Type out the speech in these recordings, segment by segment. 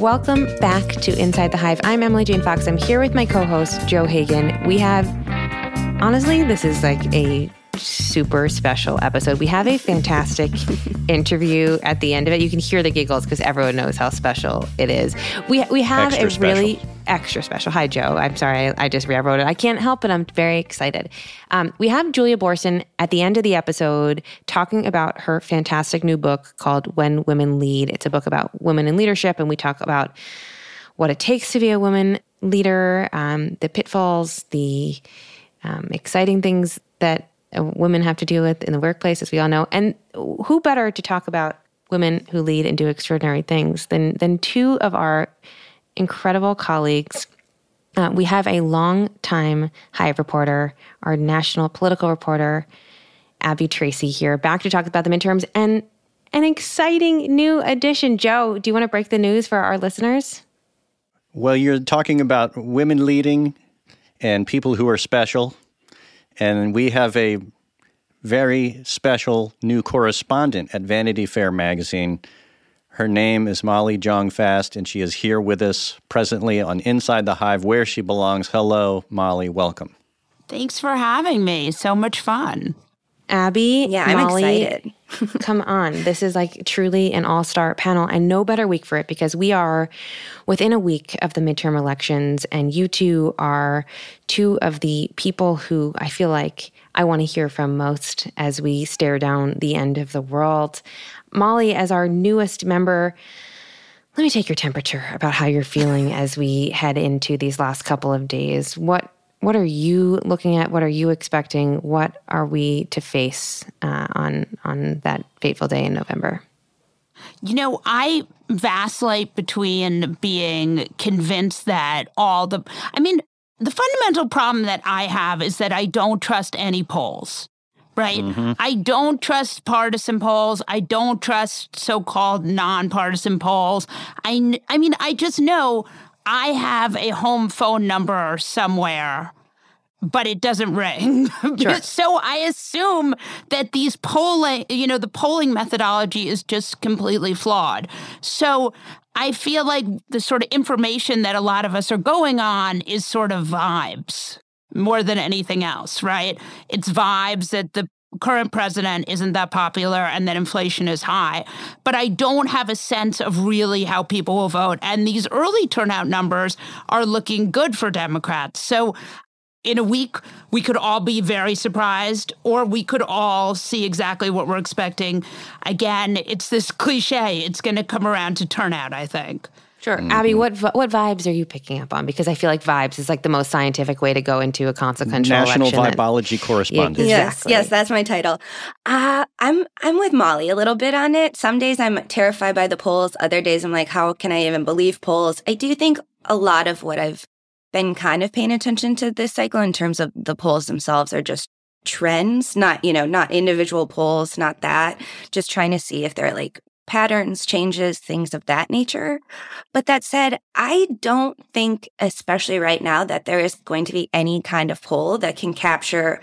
Welcome back to Inside the Hive. I'm Emily Jane Fox. I'm here with my co host, Joe Hagan. We have, honestly, this is like a super special episode. We have a fantastic interview at the end of it. You can hear the giggles because everyone knows how special it is. We we have Extra a special. really extra special. Hi, Joe. I'm sorry, I, I just rewrote it. I can't help it. I'm very excited. Um, we have Julia Boorstin at the end of the episode talking about her fantastic new book called When Women Lead. It's a book about women in leadership, and we talk about what it takes to be a woman leader, um, the pitfalls, the um, exciting things that women have to deal with in the workplace, as we all know. And who better to talk about women who lead and do extraordinary things than than two of our incredible colleagues. Uh, we have a long-time Hive reporter, our national political reporter, Abby Tracy here, back to talk about the midterms and an exciting new addition. Joe, do you want to break the news for our listeners? Well, you're talking about women leading and people who are special. And we have a very special new correspondent at Vanity Fair magazine. Her name is Molly Jong Fast, and she is here with us presently on Inside the Hive, where she belongs. Hello, Molly. Welcome. Thanks for having me. So much fun. Abby, Yeah, I'm Molly, excited. come on. This is like truly an all star panel, and no better week for it because we are within a week of the midterm elections, and you two are two of the people who I feel like I want to hear from most as we stare down the end of the world. Molly, as our newest member, let me take your temperature about how you're feeling as we head into these last couple of days. What what are you looking at? What are you expecting? What are we to face uh, on on that fateful day in November? You know, I vacillate between being convinced that all the, I mean, the fundamental problem that I have is that I don't trust any polls. Right? I don't trust partisan polls. I don't trust so-called nonpartisan polls. I I mean, I just know I have a home phone number somewhere but it doesn't ring. so I assume that these polling, you know, the polling methodology is just completely flawed. So I feel like the sort of information that a lot of us are going on is sort of vibes more than anything else, right? It's vibes that the current president isn't that popular and that inflation is high. But I don't have a sense of really how people will vote. And these early turnout numbers are looking good for Democrats. So in a week, we could all be very surprised, or we could all see exactly what we're expecting. Again, it's this cliche. It's going to come around to turnout, I think. Sure, Abby. What what vibes are you picking up on? Because I feel like vibes is like the most scientific way to go into a consequential National election. that- Vibology Correspondent. Yeah. Yes, yes, that's my title. Uh, I'm I'm with Molly a little bit on it. Some days I'm terrified by the polls. Other days I'm like, how can I even believe polls? I do think a lot of what I've been kind of paying attention to this cycle in terms of the polls themselves are just trends, not you know, not individual polls, not that. Just trying to see if they're like patterns, changes, things of that nature. But that said, I don't think, especially right now, that there is going to be any kind of poll that can capture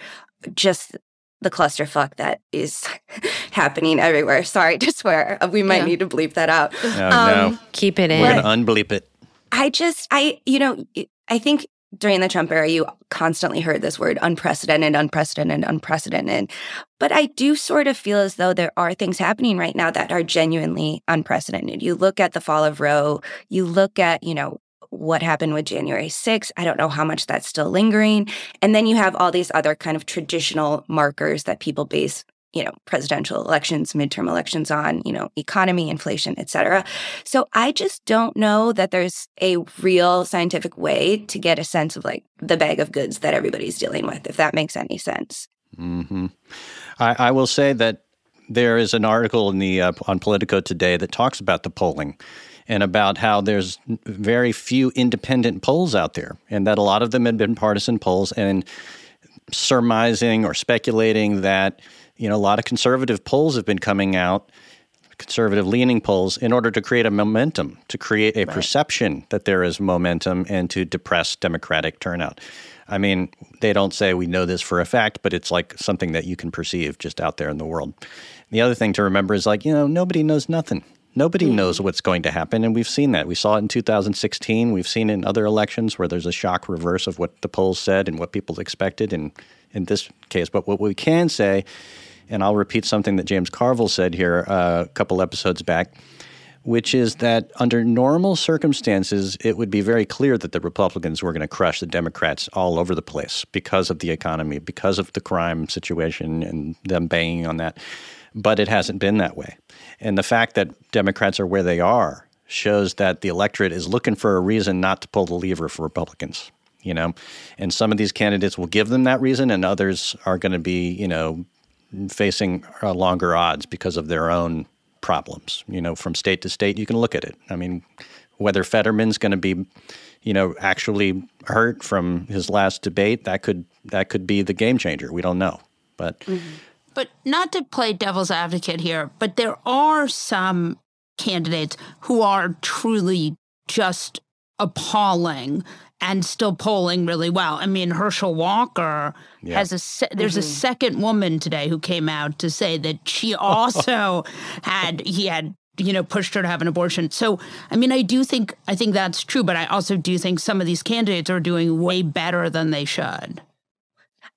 just the clusterfuck that is happening everywhere. Sorry to swear. We might Yeah. need to bleep that out. Oh, Um, no. Keep it in. We're going to unbleep it. I just, I, you know, I think during the Trump era, you constantly heard this word unprecedented, unprecedented, unprecedented. But I do sort of feel as though there are things happening right now that are genuinely unprecedented. You look at the fall of Roe, you look at, you know, what happened with January 6th. I don't know how much that's still lingering. And then you have all these other kind of traditional markers that people base you know presidential elections midterm elections on you know economy inflation et cetera so i just don't know that there's a real scientific way to get a sense of like the bag of goods that everybody's dealing with if that makes any sense Mm-hmm. I, I will say that there is an article in the uh, on Politico today that talks about the polling and about how there's very few independent polls out there, and that a lot of them had been partisan polls, and surmising or speculating that you know a lot of conservative polls have been coming out conservative leaning polls in order to create a momentum, to create a perception that there is momentum and to depress Democratic turnout. I mean, they don't say we know this for a fact, but it's like something that you can perceive just out there in the world. The other thing to remember is like, you know, nobody knows nothing. Nobody mm-hmm. knows what's going to happen, and we've seen that. We saw it in 2016. We've seen it in other elections where there's a shock reverse of what the polls said and what people expected. In in this case, but what we can say, and I'll repeat something that James Carville said here uh, a couple episodes back which is that under normal circumstances, it would be very clear that the Republicans were going to crush the Democrats all over the place because of the economy, because of the crime situation, and them banging on that. But it hasn't been that way. And the fact that Democrats are where they are shows that the electorate is looking for a reason not to pull the lever for Republicans. You know, and some of these candidates will give them that reason, and others are going to be, you know, facing longer odds because of their own problems. You know, from state to state, you can look at it. I mean, whether Fetterman's going to be, you know, actually hurt from his last debate, that could that could be the game changer. We don't know, but. Mm-hmm. But not to play devil's advocate here, but there are some candidates who are truly just appalling and still polling really well. I mean, Herschel Walker yeah. has a se- there's mm-hmm. a second woman today who came out to say that she also had he had you know pushed her to have an abortion. So, I mean, I do think I think that's true, but I also do think some of these candidates are doing way better than they should.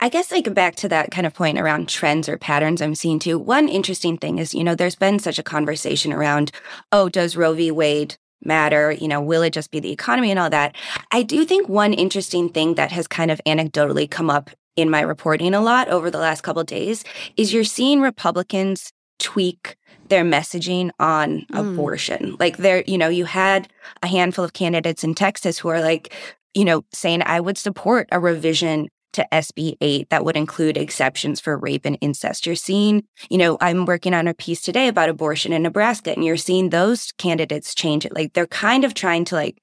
I guess like back to that kind of point around trends or patterns I'm seeing too. One interesting thing is, you know, there's been such a conversation around, oh, does Roe v. Wade matter? You know, will it just be the economy and all that? I do think one interesting thing that has kind of anecdotally come up in my reporting a lot over the last couple days is you're seeing Republicans tweak their messaging on mm. abortion. Like there, you know, you had a handful of candidates in Texas who are like, you know, saying I would support a revision to SB 8 that would include exceptions for rape and incest. You're seeing, you know, I'm working on a piece today about abortion in Nebraska, and you're seeing those candidates change it. Like they're kind of trying to like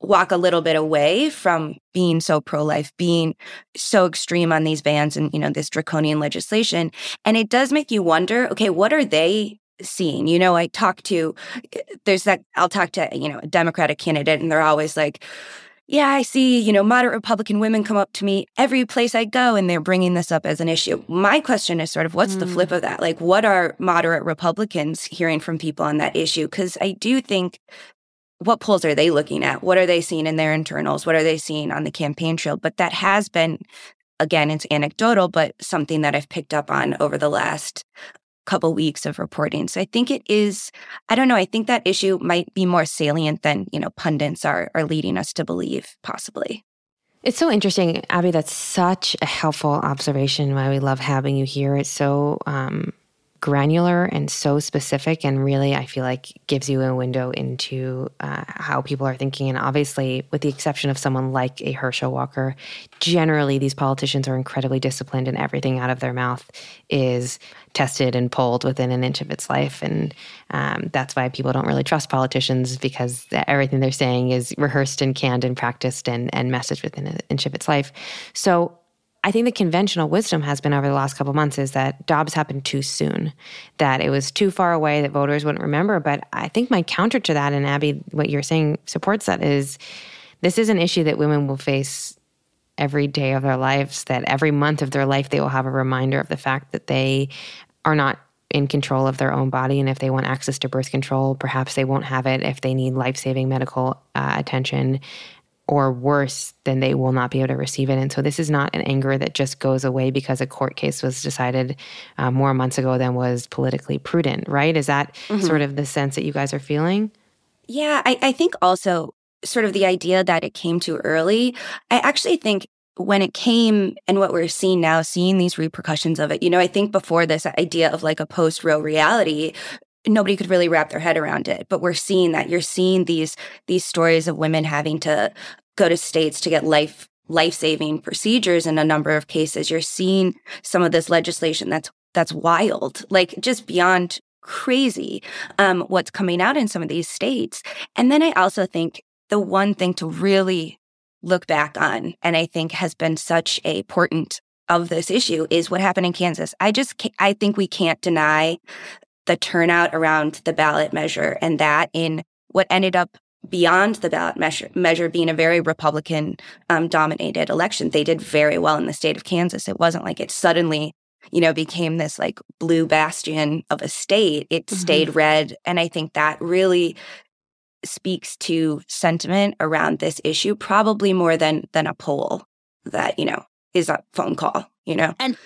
walk a little bit away from being so pro-life, being so extreme on these bans and, you know, this draconian legislation. And it does make you wonder, okay, what are they seeing? You know, I talk to, eh, there's that, I'll talk to, you know, a Democratic candidate and they're always like, yeah, I see, you know, moderate Republican women come up to me every place I go and they're bringing this up as an issue. My question is sort of what's mm. the flip mm. of that? Like, what are moderate Republicans hearing from people on that issue? Because I do think what polls are they looking at? What are they seeing in their internals? What are they seeing on the campaign trail? But that has been, again, it's anecdotal, but something that I've picked up on over the last couple weeks of reporting. So I think it is, I don't know, I think that issue might be more salient than, you know, pundits are are leading us to believe, possibly. It's so interesting, Abby. That's such a helpful observation. Why we love having you here. It's so um, granular and so specific and really i feel like gives you a window into uh, how people are thinking. And obviously with the exception of someone like a herschel walker generally these politicians are incredibly disciplined and everything out of their mouth is tested and polled within an inch of its life. And um, that's why people don't really trust politicians because everything they're saying is rehearsed and canned and practiced and, and messaged within an inch of its life. So I think the conventional wisdom has been over the last couple months is that Dobbs happened too soon, that it was too far away that voters wouldn't remember. But I think my counter to that, and Abby, what you're saying supports that, is this is an issue that women will face every day of their lives, that every month of their life they will have a reminder of the fact that they are not in control of their own body. And if they want access to birth control, perhaps they won't have it if they need life saving medical uh, attention or worse, then they will not be able to receive it. And so this is not an anger that just goes away because a court case was decided uh, more months ago than was politically prudent, right? Is that mm-hmm. sort of the sense that you guys are feeling? Yeah, I, I think also sort of the idea that it came too early. I actually think when it came and what we're seeing now, seeing these repercussions of it, you know, I think before this idea of like a post real reality, nobody could really wrap their head around it but we're seeing that. You're seeing these these stories of women having to go to states to get life life-saving procedures in a number of cases. You're seeing some of this legislation that's that's wild like just beyond crazy um, what's coming out in some of these states. And then i also think the one thing to really look back on and i think has been such a important of this issue is what happened in Kansas. I just I think we can't deny the turnout around the ballot measure and that in what ended up beyond the ballot measure, measure being a very Republican um, dominated election. They did very well in the state of Kansas. It wasn't like it suddenly you know, became this like blue bastion of a state, it mm-hmm. stayed red. And I think that really speaks to sentiment around this issue, probably more than than a poll that, you know, is a phone call, you know. And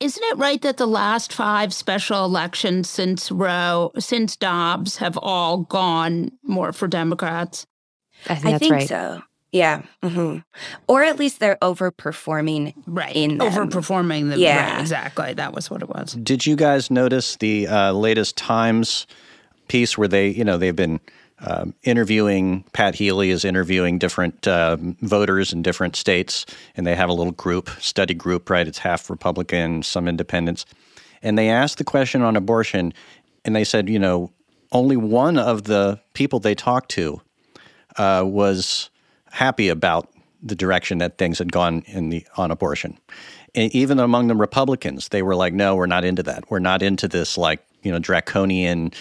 isn't it right that the last five special elections since Roe, since Dobbs, have all gone more for Democrats? I think, I think right. so. Yeah. Mm-hmm. Or at least they're overperforming. Right. In them. Overperforming the yeah. Right, exactly. That was what it was. Did you guys notice the uh, latest Times piece where they, you know, they've been um, interviewing, Pat Healy is interviewing different uh, voters in different states, and they have a little group, study group, right? It's half Republican, some independents. And they asked the question on abortion, and they said, you know, only one of the people they talked to uh, was happy about the direction that things had gone in the on abortion. And even among the Republicans, they were like, "No, we're not into that. We're not into this like you know draconian.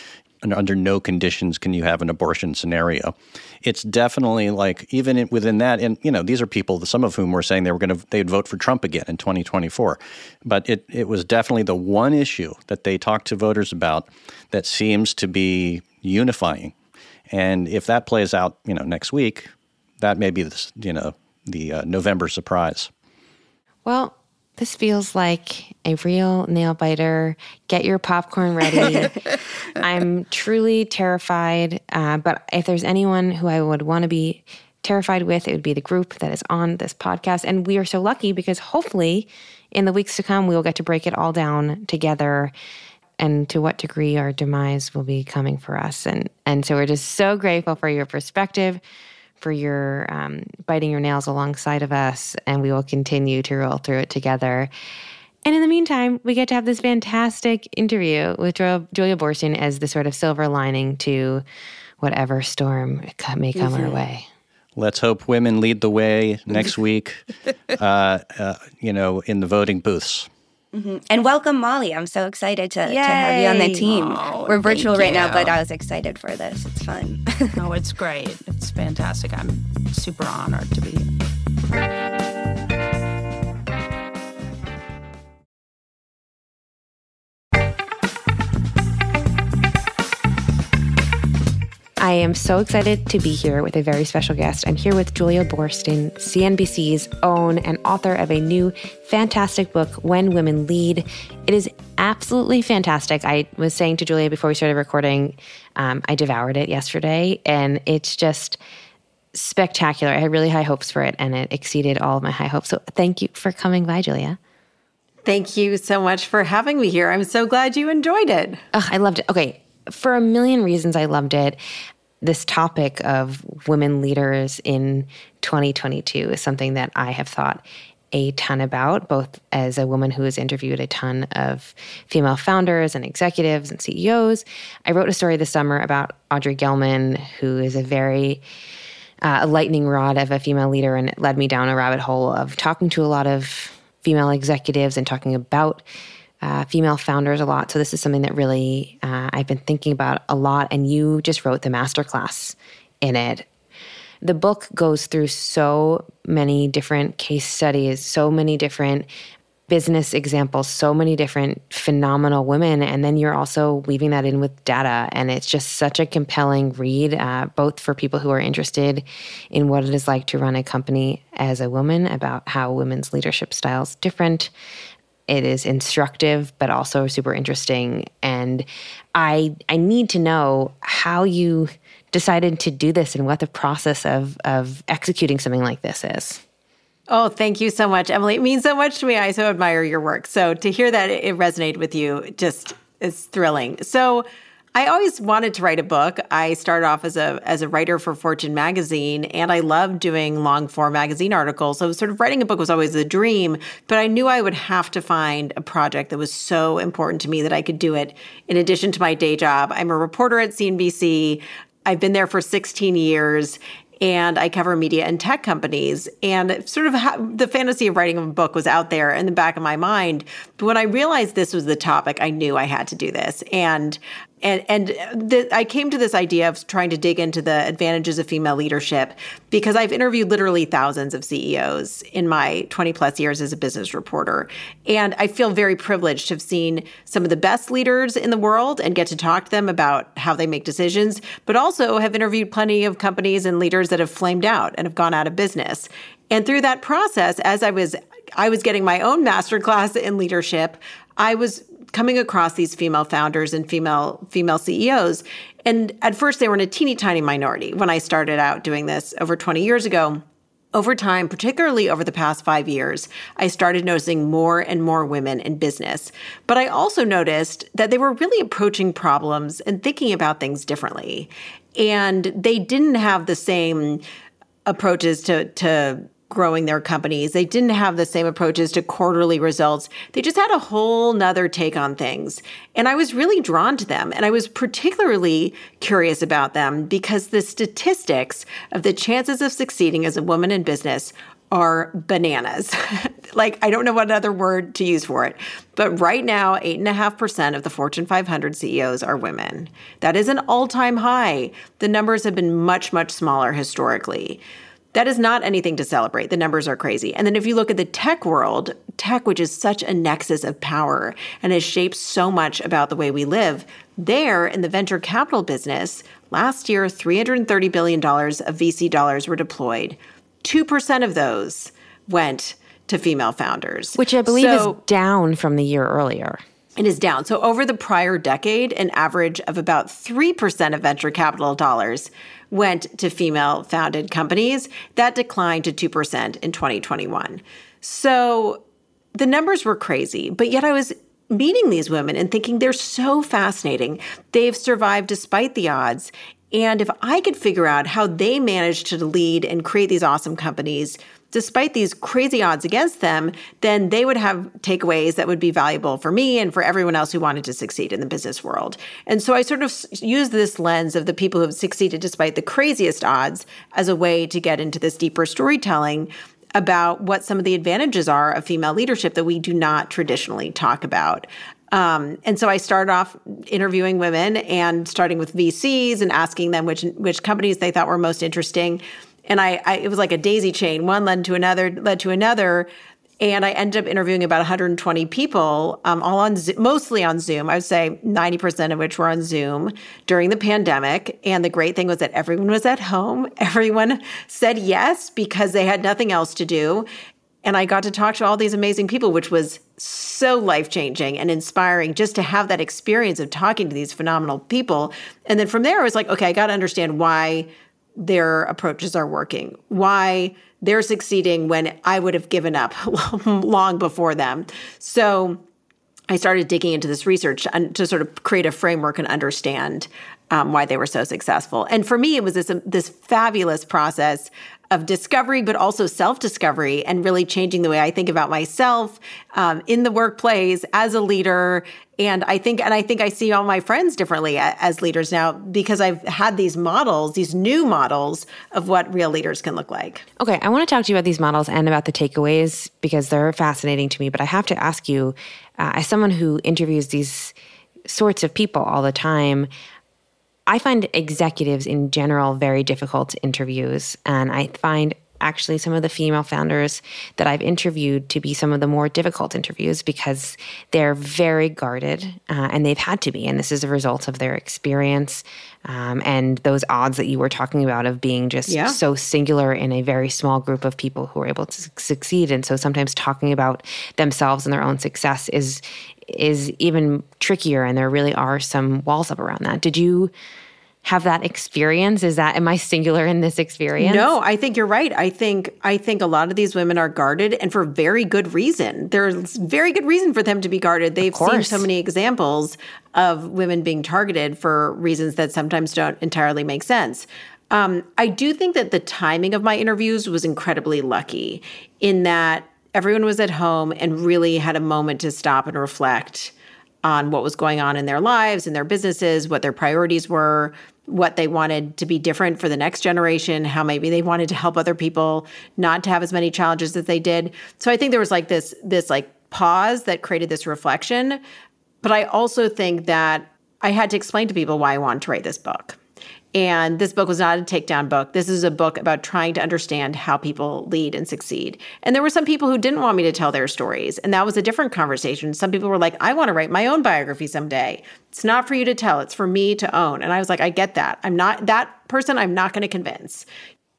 Under no conditions can you have an abortion scenario." It's definitely like even within that, and you know these are people, some of whom were saying they were going to they'd vote for Trump again in 2024. But it it was definitely the one issue that they talked to voters about that seems to be unifying. And if that plays out, you know, next week, that may be the you know the uh, November surprise. Well, this feels like a real nail biter. Get your popcorn ready. I'm truly terrified. Uh, but if there's anyone who I would want to be terrified with, it would be the group that is on this podcast. And we are so lucky because hopefully in the weeks to come, we will get to break it all down together and to what degree our demise will be coming for us. And, and so we're just so grateful for your perspective for your um, biting your nails alongside of us, and we will continue to roll through it together. And in the meantime, we get to have this fantastic interview with Julia Boorstin as the sort of silver lining to whatever storm may come mm-hmm. our way. Let's hope women lead the way next week, uh, uh, you know, in the voting booths. Mm-hmm. And welcome, Molly. I'm so excited to, to have you on the team. Oh, We're virtual right now, but I was excited for this. It's fun. oh, it's great. It's fantastic. I'm super honored to be here. I am so excited to be here with a very special guest. I'm here with Julia Boorstin, CNBC's own and author of a new fantastic book, When Women Lead. It is absolutely fantastic. I was saying to Julia before we started recording, um, I devoured it yesterday, and it's just spectacular. I had really high hopes for it, and it exceeded all of my high hopes. So thank you for coming by, Julia. Thank you so much for having me here. I'm so glad you enjoyed it. Oh, I loved it. Okay, for a million reasons, I loved it this topic of women leaders in 2022 is something that I have thought a ton about, both as a woman who has interviewed a ton of female founders and executives and CEOs. I wrote a story this summer about Audrey Gelman, who is a very uh, a lightning rod of a female leader, and it led me down a rabbit hole of talking to a lot of female executives and talking about uh, female founders a lot. So this is something that really uh, I've been thinking about a lot. And you just wrote the masterclass in it. The book goes through so many different case studies, so many different business examples, so many different phenomenal women. And then you're also weaving that in with data. And it's just such a compelling read, uh, both for people who are interested in what it is like to run a company as a woman, about how women's leadership styles different, it is instructive but also super interesting and i i need to know how you decided to do this and what the process of of executing something like this is Oh, thank you so much, Emily. It means so much to me. I so admire your work. So to hear that it resonated with you just is thrilling. So I always wanted to write a book. I started off as a as a writer for Fortune magazine and I loved doing long form magazine articles. So sort of writing a book was always a dream, but I knew I would have to find a project that was so important to me that I could do it in addition to my day job. I'm a reporter at CNBC. I've been there for 16 years and I cover media and tech companies. And sort of ha- the fantasy of writing a book was out there in the back of my mind. But when I realized this was the topic, I knew I had to do this. And and and the, I came to this idea of trying to dig into the advantages of female leadership because I've interviewed literally thousands of CEOs in my 20 plus years as a business reporter, and I feel very privileged to have seen some of the best leaders in the world and get to talk to them about how they make decisions, but also have interviewed plenty of companies and leaders that have flamed out and have gone out of business. And through that process, as I was I was getting my own masterclass in leadership, I was coming across these female founders and female female CEOs. And at first they were in a teeny tiny minority when I started out doing this over 20 years ago. Over time, particularly over the past five years, I started noticing more and more women in business. But I also noticed that they were really approaching problems and thinking about things differently. And they didn't have the same approaches to, to growing their companies. They didn't have the same approaches to quarterly results. They just had a whole nother take on things. And I was really drawn to them. And I was particularly curious about them because the statistics of the chances of succeeding as a woman in business are bananas. like, I don't know what other word to use for it. But right now, 8.5% of the Fortune 500 CEOs are women. That is an all time high. The numbers have been much, much smaller historically. That is not anything to celebrate. The numbers are crazy. And then if you look at the tech world, tech, which is such a nexus of power and has shaped so much about the way we live, there in the venture capital business, last year, $330 billion of VC dollars were deployed. 2% of those went to female founders. Which I believe so, is down from the year earlier. It is down. So over the prior decade, an average of about 3% of venture capital dollars went to female founded companies. That declined to 2% in 2021. So the numbers were crazy, but yet I was meeting these women and thinking they're so fascinating. They've survived despite the odds. And if I could figure out how they managed to lead and create these awesome companies despite these crazy odds against them, then they would have takeaways that would be valuable for me and for everyone else who wanted to succeed in the business world. And so I sort of use this lens of the people who have succeeded despite the craziest odds as a way to get into this deeper storytelling about what some of the advantages are of female leadership that we do not traditionally talk about. Um, and so I started off interviewing women and starting with VCs and asking them which which companies they thought were most interesting and I, I it was like a daisy chain. One led to another, led to another, and I ended up interviewing about 120 people, um, all on mostly on Zoom. I would say 90% of which were on Zoom during the pandemic. And the great thing was that everyone was at home. Everyone said yes because they had nothing else to do. And I got to talk to all these amazing people, which was so life changing and inspiring just to have that experience of talking to these phenomenal people. And then from there, I was like, okay, I got to understand why their approaches are working, why they're succeeding when I would have given up long before them. So I started digging into this research to sort of create a framework and understand um, why they were so successful. And for me, it was this this fabulous process of discovery, but also self discovery, and really changing the way I think about myself um, in the workplace as a leader. And I think, and I think I see all my friends differently as leaders now because I've had these models, these new models of what real leaders can look like. Okay, I want to talk to you about these models and about the takeaways because they're fascinating to me. But I have to ask you, uh, as someone who interviews these sorts of people all the time, I find executives in general very difficult interviews. And I find actually some of the female founders that I've interviewed to be some of the more difficult interviews because they're very guarded uh, and they've had to be. And this is a result of their experience um, and those odds that you were talking about of being just yeah. so singular in a very small group of people who are able to succeed. And so sometimes talking about themselves and their own success is is even trickier and there really are some walls up around that. Did you have that experience? Is that am I singular in this experience? No, I think you're right. I think I think a lot of these women are guarded and for very good reason. There's very good reason for them to be guarded. They've seen so many examples of women being targeted for reasons that sometimes don't entirely make sense. Um, I do think that the timing of my interviews was incredibly lucky in that everyone was at home and really had a moment to stop and reflect on what was going on in their lives and their businesses, what their priorities were, what they wanted to be different for the next generation, how maybe they wanted to help other people not to have as many challenges as they did. So I think there was like this this like pause that created this reflection. But I also think that I had to explain to people why I wanted to write this book. And this book was not a takedown book. This is a book about trying to understand how people lead and succeed. And there were some people who didn't want me to tell their stories. And that was a different conversation. Some people were like, I want to write my own biography someday. It's not for you to tell, it's for me to own. And I was like, I get that. I'm not that person, I'm not going to convince.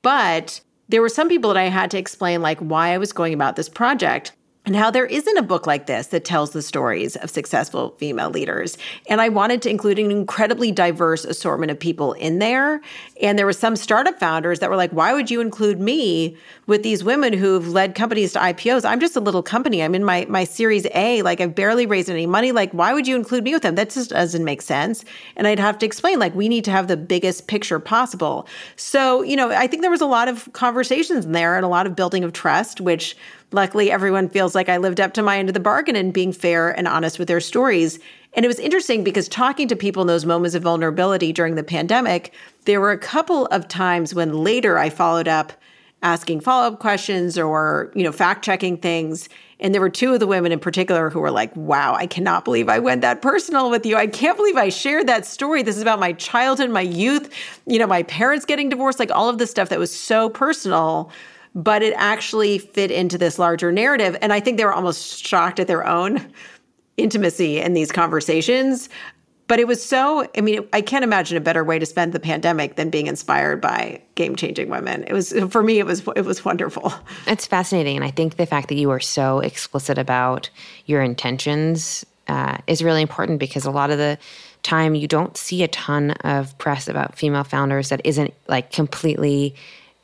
But there were some people that I had to explain, like, why I was going about this project and how there isn't a book like this that tells the stories of successful female leaders. And I wanted to include an incredibly diverse assortment of people in there. And there were some startup founders that were like, why would you include me with these women who've led companies to IPOs? I'm just a little company. I'm in my, my series A. Like I've barely raised any money. Like, why would you include me with them? That just doesn't make sense. And I'd have to explain, like, we need to have the biggest picture possible. So, you know, I think there was a lot of conversations in there and a lot of building of trust, which Luckily, everyone feels like I lived up to my end of the bargain in being fair and honest with their stories. And it was interesting because talking to people in those moments of vulnerability during the pandemic, there were a couple of times when later I followed up asking follow-up questions or, you know, fact-checking things. And there were two of the women in particular who were like, wow, I cannot believe I went that personal with you. I can't believe I shared that story. This is about my childhood, my youth, you know, my parents getting divorced, like all of the stuff that was so personal but it actually fit into this larger narrative. And I think they were almost shocked at their own intimacy in these conversations. But it was so, I mean, I can't imagine a better way to spend the pandemic than being inspired by game-changing women. It was for me it was it was wonderful. It's fascinating and I think the fact that you were so explicit about your intentions uh, is really important because a lot of the time you don't see a ton of press about female founders that isn't like completely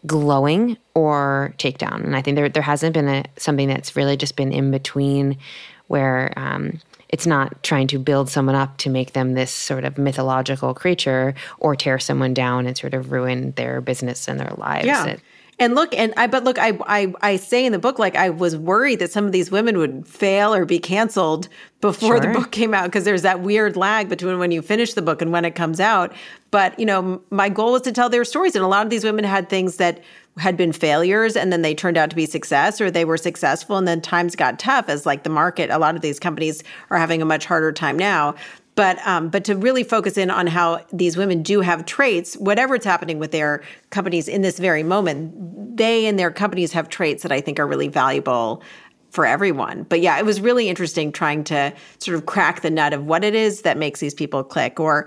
glowing or takedown. And I think there there hasn't been a something that's really just been in between where um, it's not trying to build someone up to make them this sort of mythological creature or tear someone down and sort of ruin their business and their lives. Yeah. It, and look, and I but look, I, I I say in the book like I was worried that some of these women would fail or be canceled before sure. the book came out because there's that weird lag between when you finish the book and when it comes out. But you know, my goal was to tell their stories, and a lot of these women had things that had been failures and then they turned out to be success or they were successful and then times got tough as like the market a lot of these companies are having a much harder time now but um, but to really focus in on how these women do have traits, whatever it's happening with their companies in this very moment, they and their companies have traits that I think are really valuable for everyone. But yeah, it was really interesting trying to sort of crack the nut of what it is that makes these people click, or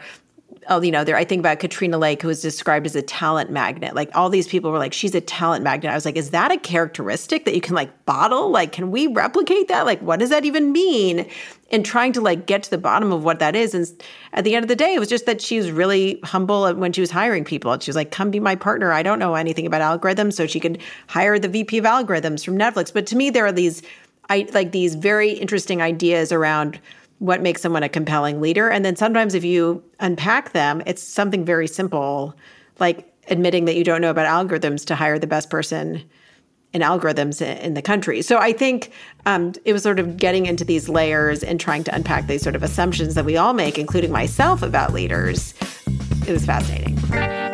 Oh, you know, there, I think about Katrina Lake, who was described as a talent magnet. Like all these people were like, she's a talent magnet. I was like, is that a characteristic that you can like bottle? Like, can we replicate that? Like, what does that even mean? And trying to like get to the bottom of what that is. And at the end of the day, it was just that she was really humble when she was hiring people. And she was like, come be my partner. I don't know anything about algorithms. So she could hire the VP of algorithms from Netflix. But to me, there are these, I like these very interesting ideas around what makes someone a compelling leader. And then sometimes if you unpack them, it's something very simple, like admitting that you don't know about algorithms to hire the best person in algorithms in the country. So I think um, it was sort of getting into these layers and trying to unpack these sort of assumptions that we all make, including myself, about leaders. It was fascinating.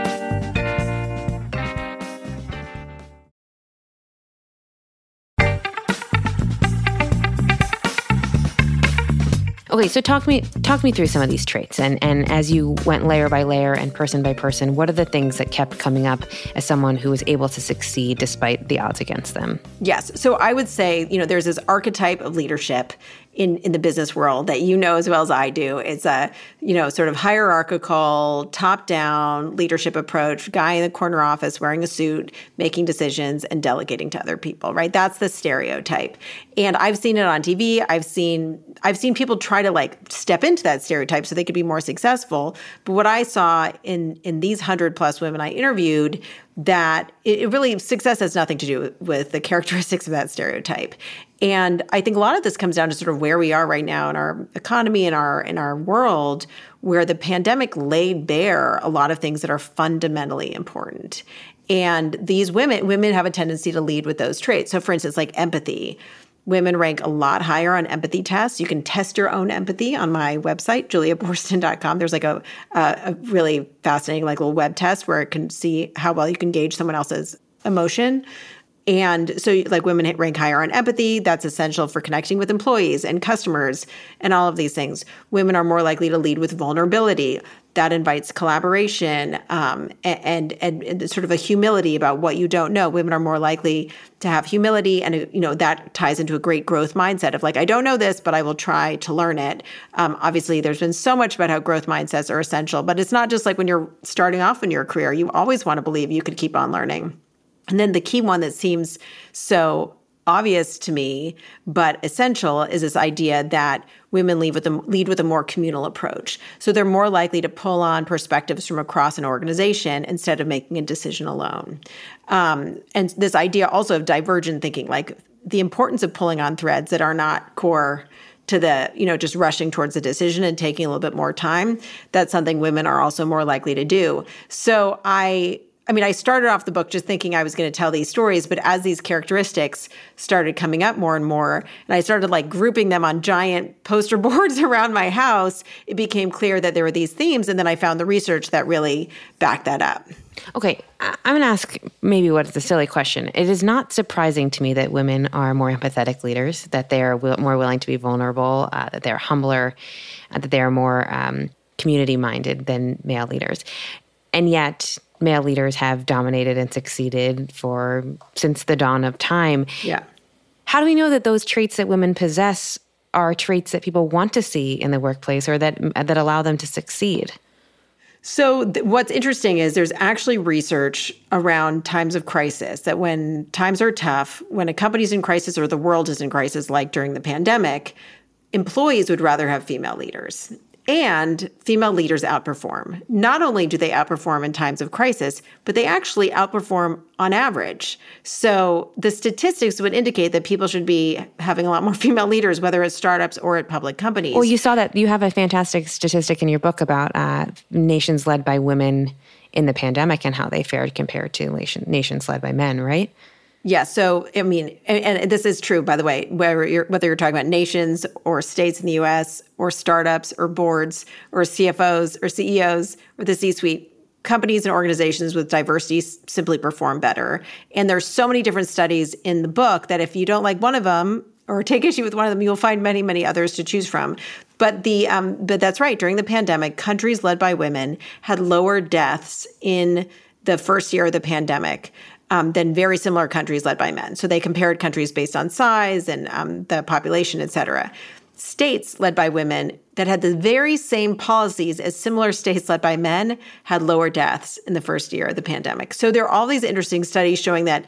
Okay, so talk me talk me through some of these traits, and and as you went layer by layer and person by person, what are the things that kept coming up as someone who was able to succeed despite the odds against them? Yes, so I would say you know there's this archetype of leadership in in the business world that you know as well as I do. It's a you know sort of hierarchical, top down leadership approach. Guy in the corner office wearing a suit, making decisions and delegating to other people. Right, that's the stereotype. And I've seen it on TV. I've seen I've seen people try to like step into that stereotype so they could be more successful. But what I saw in in these hundred plus women I interviewed that it, really success has nothing to do with the characteristics of that stereotype. And I think a lot of this comes down to sort of where we are right now in our economy and our in our world, where the pandemic laid bare a lot of things that are fundamentally important. And these women women have a tendency to lead with those traits. So for instance, like empathy. Women rank a lot higher on empathy tests. You can test your own empathy on my website, juliaboorstin.com. There's like a, a really fascinating like little web test where it can see how well you can gauge someone else's emotion and so, like women rank higher on empathy. That's essential for connecting with employees and customers and all of these things. Women are more likely to lead with vulnerability. That invites collaboration um, and, and, and sort of a humility about what you don't know. Women are more likely to have humility, and you know that ties into a great growth mindset of like, I don't know this, but I will try to learn it. Um, obviously, there's been so much about how growth mindsets are essential, but it's not just like when you're starting off in your career. You always want to believe you could keep on learning. And then the key one that seems so obvious to me but essential is this idea that women lead with a, lead with a more communal approach. So they're more likely to pull on perspectives from across an organization instead of making a decision alone. Um, and this idea also of divergent thinking like the importance of pulling on threads that are not core to the you know just rushing towards the decision and taking a little bit more time. That's something women are also more likely to do. So i I mean, I started off the book just thinking I was going to tell these stories, but as these characteristics started coming up more and more, and I started like grouping them on giant poster boards around my house, it became clear that there were these themes. And then I found the research that really backed that up. Okay, I'm going to ask maybe what's a silly question. It is not surprising to me that women are more empathetic leaders, that they are w- more willing to be vulnerable, uh, that they're humbler, uh, that they are more um, community minded than male leaders. And yet, male leaders have dominated and succeeded for since the dawn of time. Yeah. How do we know that those traits that women possess are traits that people want to see in the workplace or that that allow them to succeed? So, th- what's interesting is there's actually research around times of crisis that when times are tough, when a company's in crisis or the world is in crisis, like during the pandemic, employees would rather have female leaders. And female leaders outperform. Not only do they outperform in times of crisis, but they actually outperform on average. So the statistics would indicate that people should be having a lot more female leaders, whether at startups or at public companies. Well, you saw that you have a fantastic statistic in your book about uh, nations led by women in the pandemic and how they fared compared to nations led by men, right? Yeah. So, I mean, and, and, this is true, by the way, whether you're, whether you're talking about nations or states in the US or startups or boards or CFOs or CEOs or the C suite, companies and organizations with diversity simply perform better. And there's so many different studies in the book that if you don't like one of them, or take issue with one of them, you'll find many, many others to choose from. But the um, but that's right. During the pandemic, countries led by women had lower deaths in the first year of the pandemic um, than very similar countries led by men. So they compared countries based on size and um, the population, et cetera. States led by women that had the very same policies as similar states led by men had lower deaths in the first year of the pandemic. So there are all these interesting studies showing that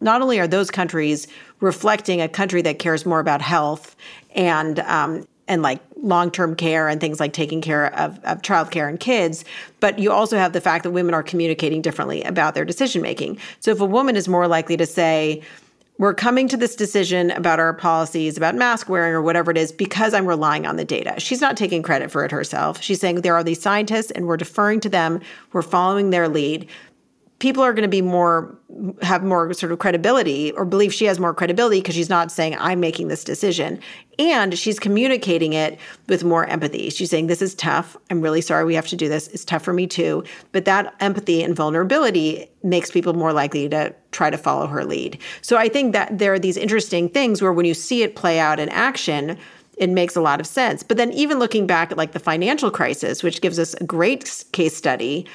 not only are those countries reflecting a country that cares more about health and um, and like long-term care and things like taking care of, of childcare and kids but you also have the fact that women are communicating differently about their decision making so if a woman is more likely to say we're coming to this decision about our policies about mask wearing or whatever it is because i'm relying on the data she's not taking credit for it herself. She's saying there are these scientists and we're deferring to them. We're following their lead people are going to be more have more sort of credibility or believe she has more credibility because she's not saying i'm making this decision. And she's communicating it with more empathy. She's saying this is tough. I'm really sorry we have to do this. It's tough for me too. But that empathy and vulnerability makes people more likely to try to follow her lead. So i think that there are these interesting things where when you see it play out in action it makes a lot of sense. But then even looking back at like the financial crisis which gives us a great case study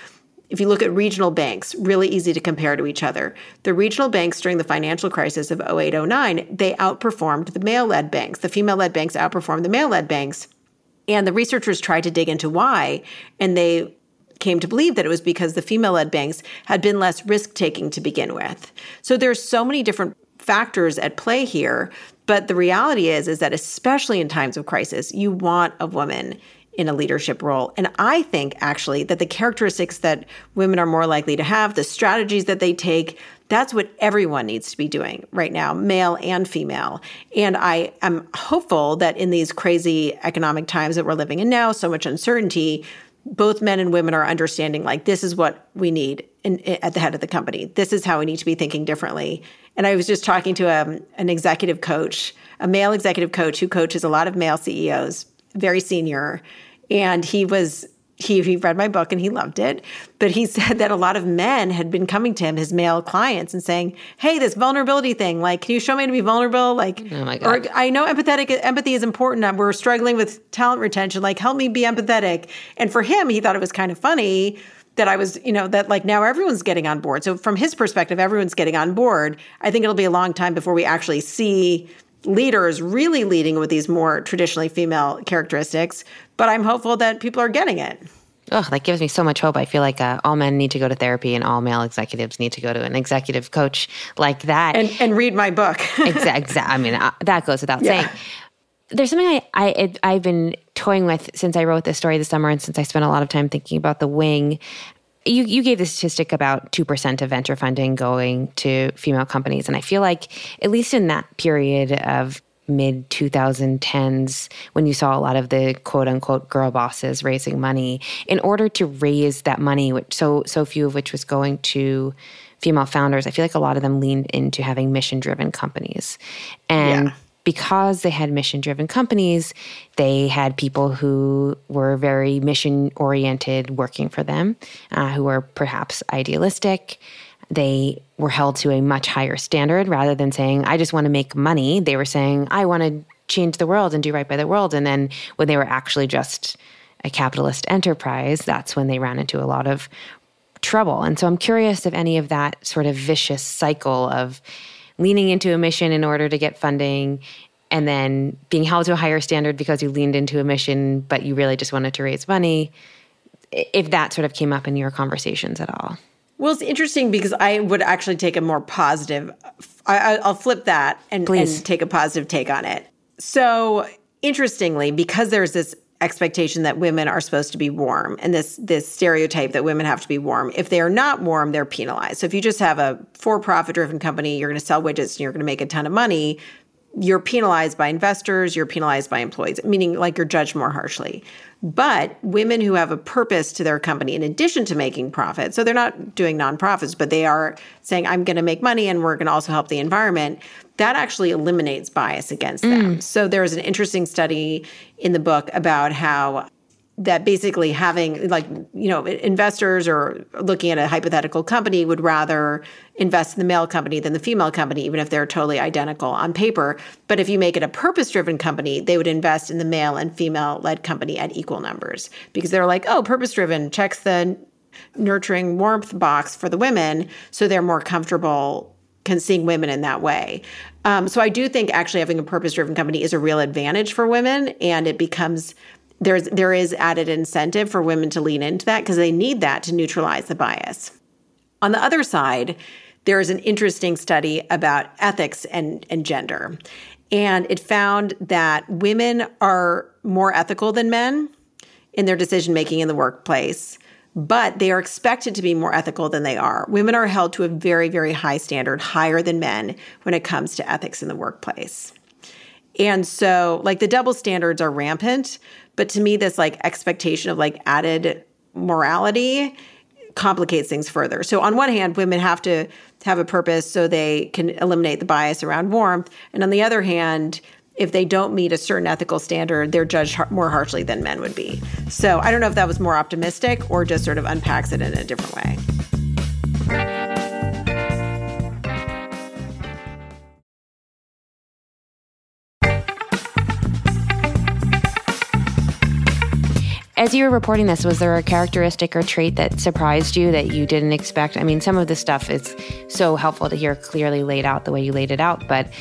if you look at regional banks, really easy to compare to each other. The regional banks during the financial crisis of 08 09, they outperformed the male led banks. The female led banks outperformed the male led banks. And the researchers tried to dig into why, and they came to believe that it was because the female led banks had been less risk taking to begin with. So there's so many different factors at play here, but the reality is is that especially in times of crisis, you want a woman in a leadership role. And I think actually that the characteristics that women are more likely to have, the strategies that they take, that's what everyone needs to be doing right now, male and female. And I am hopeful that in these crazy economic times that we're living in now, so much uncertainty, both men and women are understanding like this is what we need in, in, at the head of the company. This is how we need to be thinking differently. And I was just talking to um, an executive coach, a male executive coach who coaches a lot of male CEOs, very senior, and he was he, he read my book and he loved it. But he said that a lot of men had been coming to him, his male clients, and saying, Hey, this vulnerability thing, like, can you show me to be vulnerable? Like, oh my God. or I know empathetic empathy is important. Uh, we're struggling with talent retention. Like, help me be empathetic. And for him, he thought it was kind of funny that I was, you know, that like now everyone's getting on board. So from his perspective, everyone's getting on board. I think it'll be a long time before we actually see leaders really leading with these more traditionally female characteristics. But I'm hopeful that people are getting it. Oh, that gives me so much hope. I feel like uh, all men need to go to therapy and all male executives need to go to an executive coach like that. And, and read my book. exactly. I mean, uh, that goes without yeah. saying. There's something I, I, I've been toying with since I wrote this story this summer, and since I spent a lot of time thinking about the wing. You, you gave the statistic about 2% of venture funding going to female companies. And I feel like, at least in that period of mid 2010s when you saw a lot of the quote unquote girl bosses raising money in order to raise that money which so so few of which was going to female founders i feel like a lot of them leaned into having mission driven companies and yeah because they had mission driven companies, they had people who were very mission oriented working for them, uh, who were perhaps idealistic. They were held to a much higher standard rather than saying, I just want to make money. They were saying, I want to change the world and do right by the world. And then when they were actually just a capitalist enterprise, that's when they ran into a lot of trouble. And so I'm curious if any of that sort of vicious cycle of leaning into a mission in order to get funding and then being held to a higher standard because you leaned into a mission, but you really just wanted to raise money, if that sort of came up in your conversations at all. Well, it's interesting because I would actually take a more positive. I, will flip that and, and take a positive take on it. So, interestingly, because there's this expectation that women are supposed to be warm and this this stereotype that women have to be warm. If they are not warm they're penalized. So if you just have a for-profit driven company you're going to sell widgets and you're going to make a ton of money you're penalized by investors, you're penalized by employees, meaning like you're judged more harshly. But women who have a purpose to their company in addition to making profit, so they're not doing nonprofits, but they are saying, I'm going to make money and we're going to also help the environment, that actually eliminates bias against mm. them. So there's an interesting study in the book about how that basically having like you know investors or looking at a hypothetical company would rather invest in the male company than the female company even if they're totally identical on paper but if you make it a purpose driven company they would invest in the male and female led company at equal numbers because they're like oh purpose driven checks the nurturing warmth box for the women so they're more comfortable seeing women in that way um, so i do think actually having a purpose driven company is a real advantage for women and it becomes there's there is added incentive for women to lean into that because they need that to neutralize the bias. On the other side, there is an interesting study about ethics and, and gender. And it found that women are more ethical than men in their decision making in the workplace, but they are expected to be more ethical than they are. Women are held to a very, very high standard, higher than men when it comes to ethics in the workplace. And so, like, the double standards are rampant, but to me, this like expectation of like added morality complicates things further. So on one hand, women have to have a purpose so they can eliminate the bias around warmth, and on the other hand, if they don't meet a certain ethical standard, they're judged more harshly than men would be. So I don't know if that was more optimistic or just sort of unpacks it in a different way. As you were reporting this, was there a characteristic or trait that surprised you that you didn't expect? I mean, some of the stuff is so helpful to hear clearly laid out the way you laid it out, but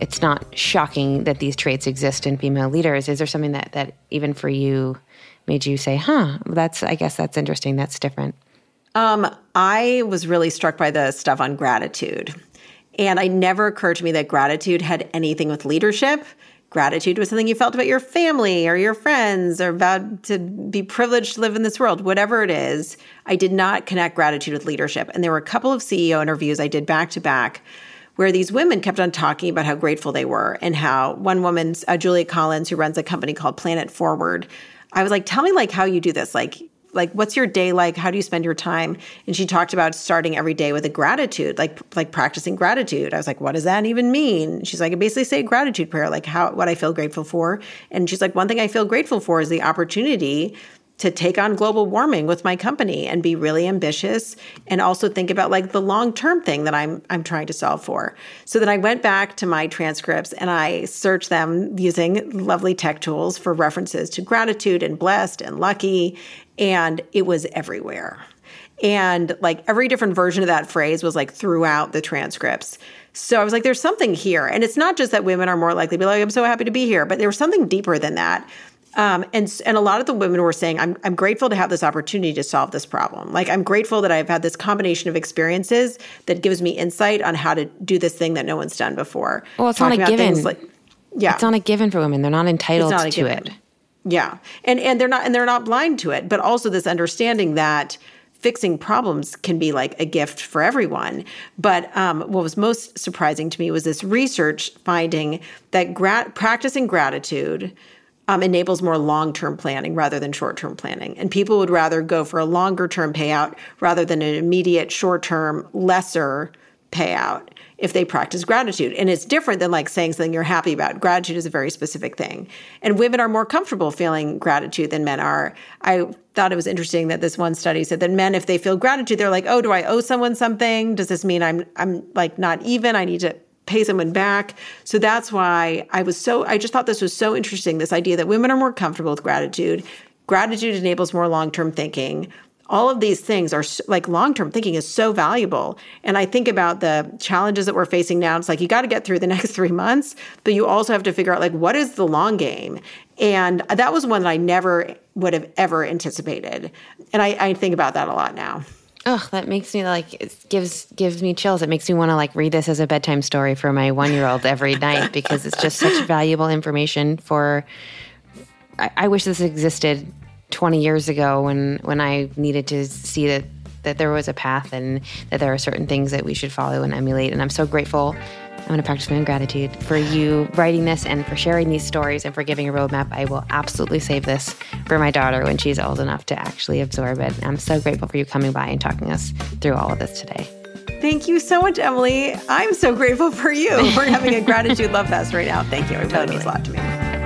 it's not shocking that these traits exist in female leaders. Is there something that, that even for you made you say, huh, that's, I guess that's interesting, that's different? Um, I was really struck by the stuff on gratitude. And it never occurred to me that gratitude had anything with leadership gratitude was something you felt about your family or your friends or about to be privileged to live in this world, whatever it is, I did not connect gratitude with leadership. And there were a couple of CEO interviews I did back to back where these women kept on talking about how grateful they were and how one woman, uh, Julia Collins, who runs a company called Planet Forward, I was like, tell me like how you do this. Like like what's your day like? How do you spend your time? And she talked about starting every day with a gratitude like like practicing gratitude. I was like what does that even mean? She's like i basically say a gratitude prayer like how what i feel grateful for. And she's like one thing i feel grateful for is the opportunity to take on global warming with my company and be really ambitious and also think about like the long-term thing that I'm I'm trying to solve for. So then I went back to my transcripts and I searched them using lovely tech tools for references to gratitude and blessed and lucky and it was everywhere. And like every different version of that phrase was like throughout the transcripts. So I was like, there's something here. And it's not just that women are more likely to be like, I'm so happy to be here, but there was something deeper than that. Um, and and a lot of the women were saying, I'm I'm grateful to have this opportunity to solve this problem. Like I'm grateful that I've had this combination of experiences that gives me insight on how to do this thing that no one's done before. Well, it's Talking not a given. Like, yeah, it's not a given for women. They're not entitled not to it. Yeah, and and they're not and they're not blind to it. But also this understanding that fixing problems can be like a gift for everyone. But um, what was most surprising to me was this research finding that gra- practicing gratitude um, enables more long term planning rather than short term planning. And people would rather go for a longer term payout rather than an immediate short term, lesser payout if they practice gratitude. And it's different than like saying something you're happy about. Gratitude is a very specific thing. And women are more comfortable feeling gratitude than men are. I thought it was interesting that this one study said that men, if they feel gratitude, they're like, oh, do I owe someone something? Does this mean I'm I'm like not even? I need to pay someone back. So that's why I was so, I just thought this was so interesting this idea that women are more comfortable with gratitude. Gratitude enables more long term thinking. All of these things are like long term thinking is so valuable. And I think about the challenges that we're facing now. It's like you got to get through the next three months, but you also have to figure out like what is the long game. And that was one that I never would have ever anticipated. And I, I think about that a lot now. Oh, that makes me like it gives gives me chills. It makes me want to like read this as a bedtime story for my one year old every night because it's just such valuable information for. I, I, wish this existed twenty years ago when when I needed to see that that there was a path and that there are certain things that we should follow and emulate. And I'm so grateful I'm going to practice my own gratitude for you writing this and for sharing these stories and for giving a roadmap. I will absolutely save this for my daughter when she's old enough to actually absorb it. I'm so grateful for you coming by and talking us through all of this today. Thank you so much, Emily. I'm so grateful for you. We're having a gratitude love fest right now. Thank you. It really totally. means a lot to me.